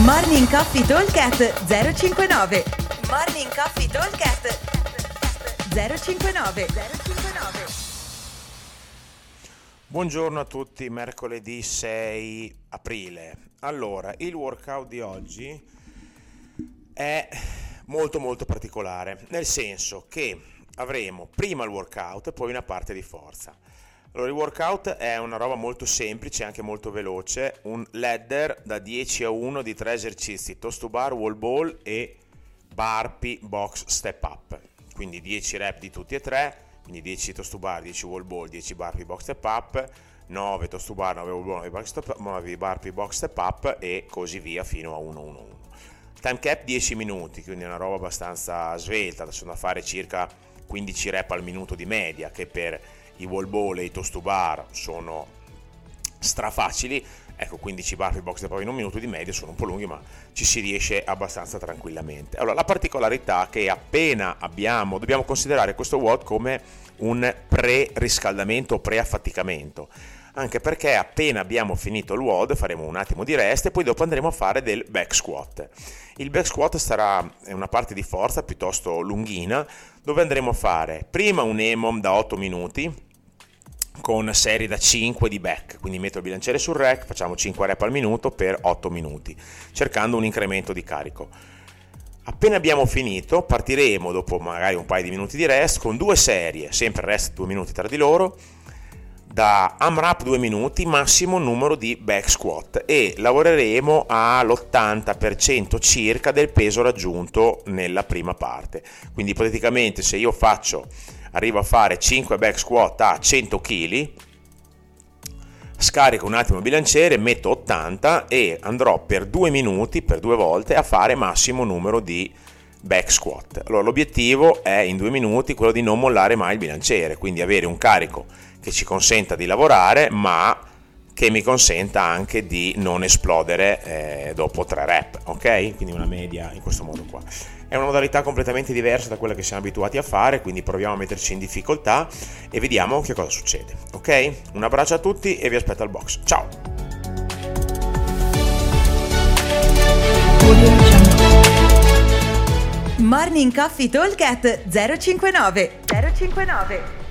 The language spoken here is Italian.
Morning Coffee Talkcast 059 Morning Coffee Talkcast 059 059 Buongiorno a tutti, mercoledì 6 aprile. Allora, il workout di oggi è molto molto particolare, nel senso che avremo prima il workout e poi una parte di forza. Allora, il workout è una roba molto semplice anche molto veloce, un ladder da 10 a 1 di tre esercizi, toast to bar, wall ball e burpee box step up. Quindi 10 rep di tutti e tre, quindi 10 toast to bar, 10 wall ball, 10 burpee box step up, 9 toast to bar, 9 wall ball, 9 burpee box step up e così via fino a 1-1-1. Time cap 10 minuti, quindi è una roba abbastanza svelta, sono da fare circa 15 rep al minuto di media, che per i wall ball e i toast to bar sono strafacili, ecco 15 bar per box da poi in un minuto di media sono un po' lunghi ma ci si riesce abbastanza tranquillamente. Allora la particolarità è che appena abbiamo, dobbiamo considerare questo WOD come un pre-riscaldamento pre-affaticamento anche perché appena abbiamo finito il WOD faremo un attimo di rest e poi dopo andremo a fare del back squat. Il back squat sarà una parte di forza piuttosto lunghina dove andremo a fare prima un EMOM da 8 minuti con serie da 5 di back, quindi metto il bilanciere sul rack, facciamo 5 rep al minuto per 8 minuti, cercando un incremento di carico. Appena abbiamo finito, partiremo dopo magari un paio di minuti di rest con due serie, sempre rest 2 minuti tra di loro, da AMRAP 2 minuti, massimo numero di back squat e lavoreremo all'80% circa del peso raggiunto nella prima parte. Quindi ipoteticamente se io faccio arrivo a fare 5 back squat a 100 kg, scarico un attimo il bilanciere, metto 80 e andrò per 2 minuti, per due volte, a fare massimo numero di back squat. Allora l'obiettivo è in due minuti quello di non mollare mai il bilanciere, quindi avere un carico che ci consenta di lavorare, ma che mi consenta anche di non esplodere eh, dopo tre rep, ok? Quindi una media in questo modo qua. È una modalità completamente diversa da quella che siamo abituati a fare, quindi proviamo a metterci in difficoltà e vediamo che cosa succede, ok? Un abbraccio a tutti e vi aspetto al box. Ciao! Morning Coffee Talk 059 059